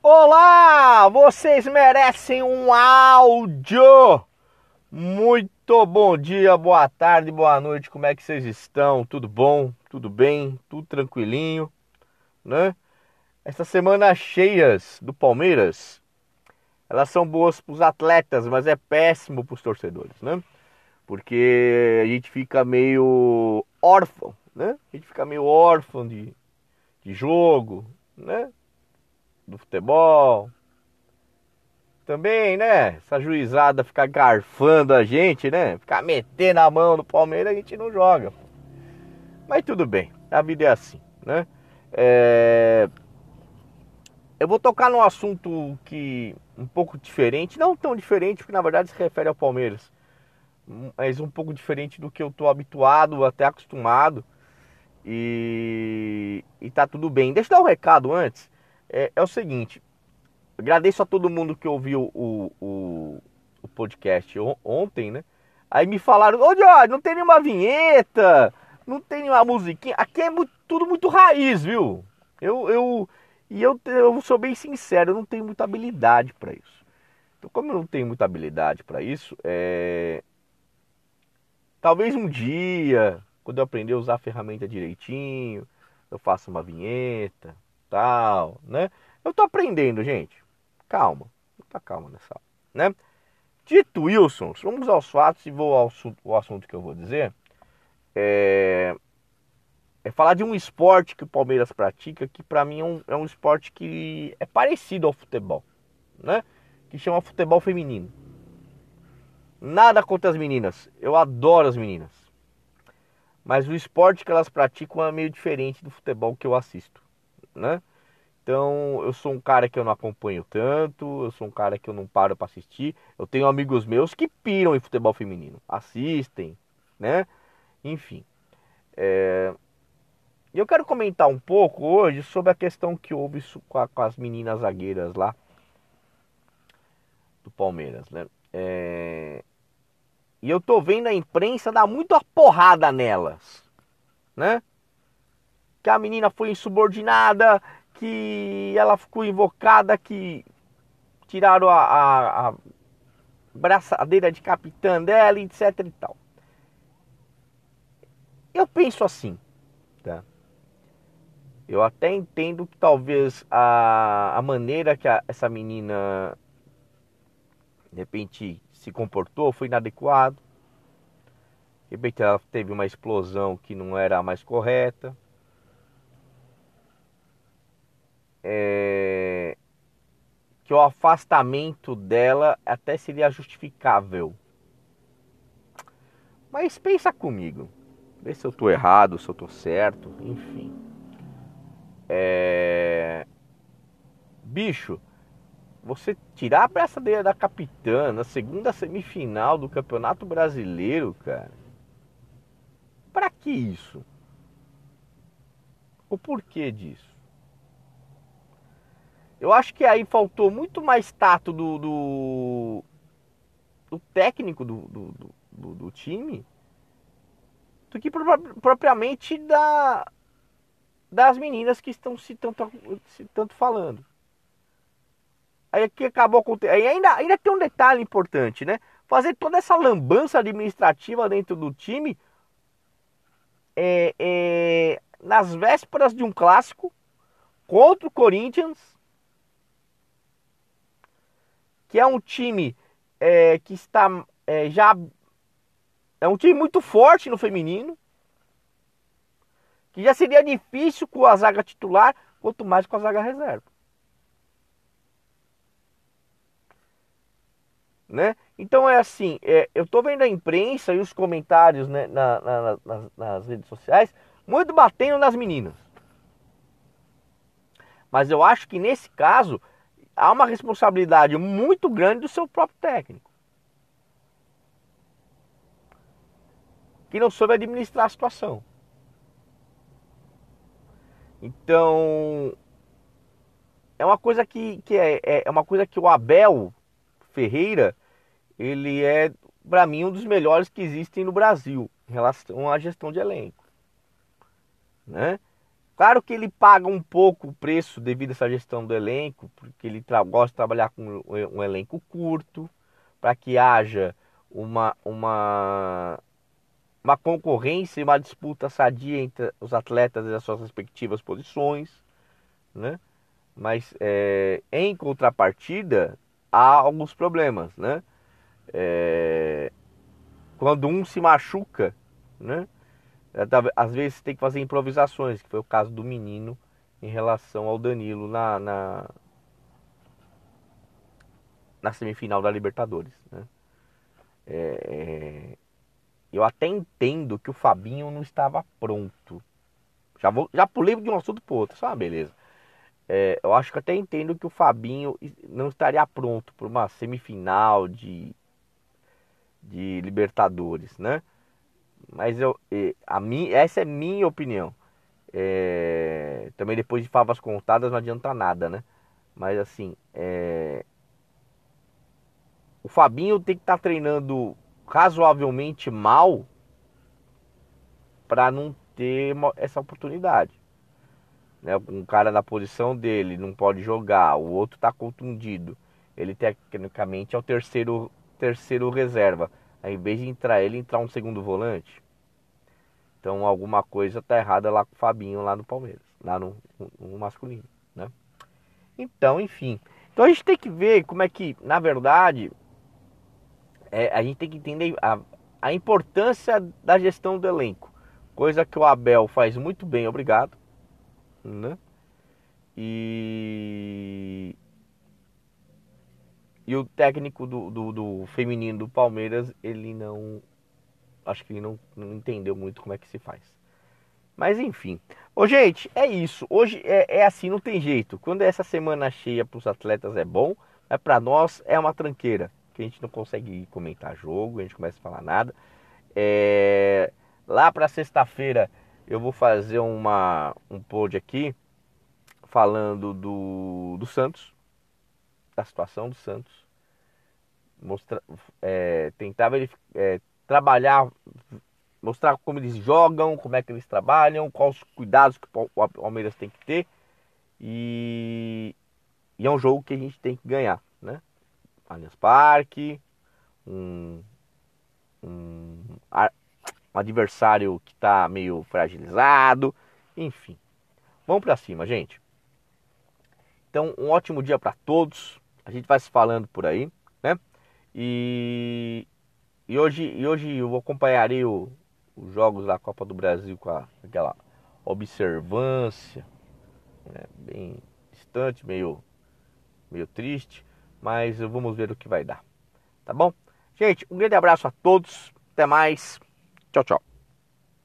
Olá! Vocês merecem um áudio! Muito bom dia, boa tarde, boa noite, como é que vocês estão? Tudo bom? Tudo bem? Tudo tranquilinho? Né? Essa semana cheias do Palmeiras, elas são boas para os atletas, mas é péssimo para os torcedores, né? Porque a gente fica meio órfão, né? A gente fica meio órfão de, de jogo, né? Do futebol. Também, né? Essa juizada ficar garfando a gente, né? Ficar metendo a mão no Palmeiras, a gente não joga. Mas tudo bem, a vida é assim, né? É... Eu vou tocar num assunto que um pouco diferente, não tão diferente, porque na verdade se refere ao Palmeiras, mas um pouco diferente do que eu tô habituado, até acostumado. E, e tá tudo bem. Deixa eu dar um recado antes. É, é o seguinte, agradeço a todo mundo que ouviu o, o, o podcast ontem, né? Aí me falaram, ô Jorge, não tem nenhuma vinheta, não tem nenhuma musiquinha. Aqui é muito, tudo muito raiz, viu? Eu, eu, e eu, eu sou bem sincero, eu não tenho muita habilidade para isso. Então, como eu não tenho muita habilidade para isso, é... talvez um dia, quando eu aprender a usar a ferramenta direitinho, eu faça uma vinheta, tal, né? Eu tô aprendendo, gente. Calma, tá calma nessa né? Dito Wilson, vamos aos fatos e vou ao, ao assunto que eu vou dizer. É, é falar de um esporte que o Palmeiras pratica, que para mim é um, é um esporte que é parecido ao futebol, né? Que chama futebol feminino. Nada contra as meninas, eu adoro as meninas. Mas o esporte que elas praticam é meio diferente do futebol que eu assisto, né? Então, eu sou um cara que eu não acompanho tanto, eu sou um cara que eu não paro para assistir. Eu tenho amigos meus que piram em futebol feminino, assistem, né? Enfim. É... Eu quero comentar um pouco hoje sobre a questão que houve com, a, com as meninas zagueiras lá do Palmeiras, né? É... E eu tô vendo a imprensa dar muita porrada nelas, né? Que a menina foi insubordinada, que ela ficou invocada, que tiraram a, a, a braçadeira de capitã dela, etc e tal. Eu penso assim, tá? Eu até entendo que talvez a, a maneira que a, essa menina de repente se comportou foi inadequado. De repente ela teve uma explosão que não era a mais correta. É, que o afastamento dela até seria justificável. Mas pensa comigo, vê se eu tô errado, se eu tô certo, enfim. É... Bicho, você tirar a braçadeira da capitã na segunda semifinal do Campeonato Brasileiro, cara. Para que isso? O porquê disso? Eu acho que aí faltou muito mais tato do, do, do técnico do, do, do, do, time do que propriamente da, das meninas que estão se tanto, se tanto falando. Aí aqui acabou acontecendo. Aí ainda, ainda tem um detalhe importante, né? Fazer toda essa lambança administrativa dentro do time é, é, nas vésperas de um clássico contra o Corinthians que é um time é, que está é, já. É um time muito forte no feminino. Que já seria difícil com a zaga titular, quanto mais com a zaga reserva. Né? Então é assim, é, eu estou vendo a imprensa e os comentários né, na, na, nas, nas redes sociais muito batendo nas meninas. Mas eu acho que nesse caso há uma responsabilidade muito grande do seu próprio técnico. Que não soube administrar a situação. Então, é uma coisa que, que é, é, é uma coisa que o Abel Ferreira, ele é, para mim, um dos melhores que existem no Brasil em relação à gestão de elenco. Né? Claro que ele paga um pouco o preço devido a essa gestão do elenco, porque ele gosta de trabalhar com um elenco curto, para que haja uma, uma, uma concorrência e uma disputa sadia entre os atletas e as suas respectivas posições, né? Mas é, em contrapartida há alguns problemas, né? É, quando um se machuca, né? É, às vezes tem que fazer improvisações, que foi o caso do menino em relação ao Danilo na, na, na semifinal da Libertadores. Né? É, eu até entendo que o Fabinho não estava pronto. Já, vou, já pulei de um assunto para outro, só uma beleza. É, eu acho que até entendo que o Fabinho não estaria pronto para uma semifinal de, de Libertadores, né? Mas eu, a mim, essa é minha opinião. É, também depois de favas contadas não adianta nada, né? Mas assim, é, o Fabinho tem que estar tá treinando razoavelmente mal para não ter essa oportunidade. Né? Um cara na posição dele não pode jogar, o outro está contundido. Ele tecnicamente é o terceiro, terceiro reserva. Aí, em vez de entrar ele, entrar um segundo volante. Então alguma coisa tá errada lá com o Fabinho lá no Palmeiras, lá no, no masculino, né? Então, enfim. Então a gente tem que ver como é que, na verdade, é, a gente tem que entender a, a importância da gestão do elenco. Coisa que o Abel faz muito bem, obrigado. Né? E, e o técnico do, do, do, feminino do Palmeiras, ele não. Acho que ele não, não entendeu muito como é que se faz. Mas enfim. Ô, gente, é isso. Hoje é, é assim, não tem jeito. Quando essa semana cheia para os atletas é bom, é para nós é uma tranqueira que a gente não consegue comentar jogo, a gente começa a falar nada. É... Lá para sexta-feira eu vou fazer uma, um pod aqui falando do, do Santos, da situação do Santos. Mostrar, é, tentar é, trabalhar, mostrar como eles jogam, como é que eles trabalham, quais os cuidados que o Palmeiras tem que ter. E, e é um jogo que a gente tem que ganhar, né? Allianz Parque, um, um, um adversário que está meio fragilizado, enfim. Vamos para cima, gente. Então, um ótimo dia para todos. A gente vai se falando por aí, né? E, e hoje, e hoje eu acompanharei o, os jogos da Copa do Brasil com a, aquela observância, né? bem distante, meio, meio triste mas vamos ver o que vai dar. Tá bom? Gente, um grande abraço a todos. Até mais. Tchau, tchau.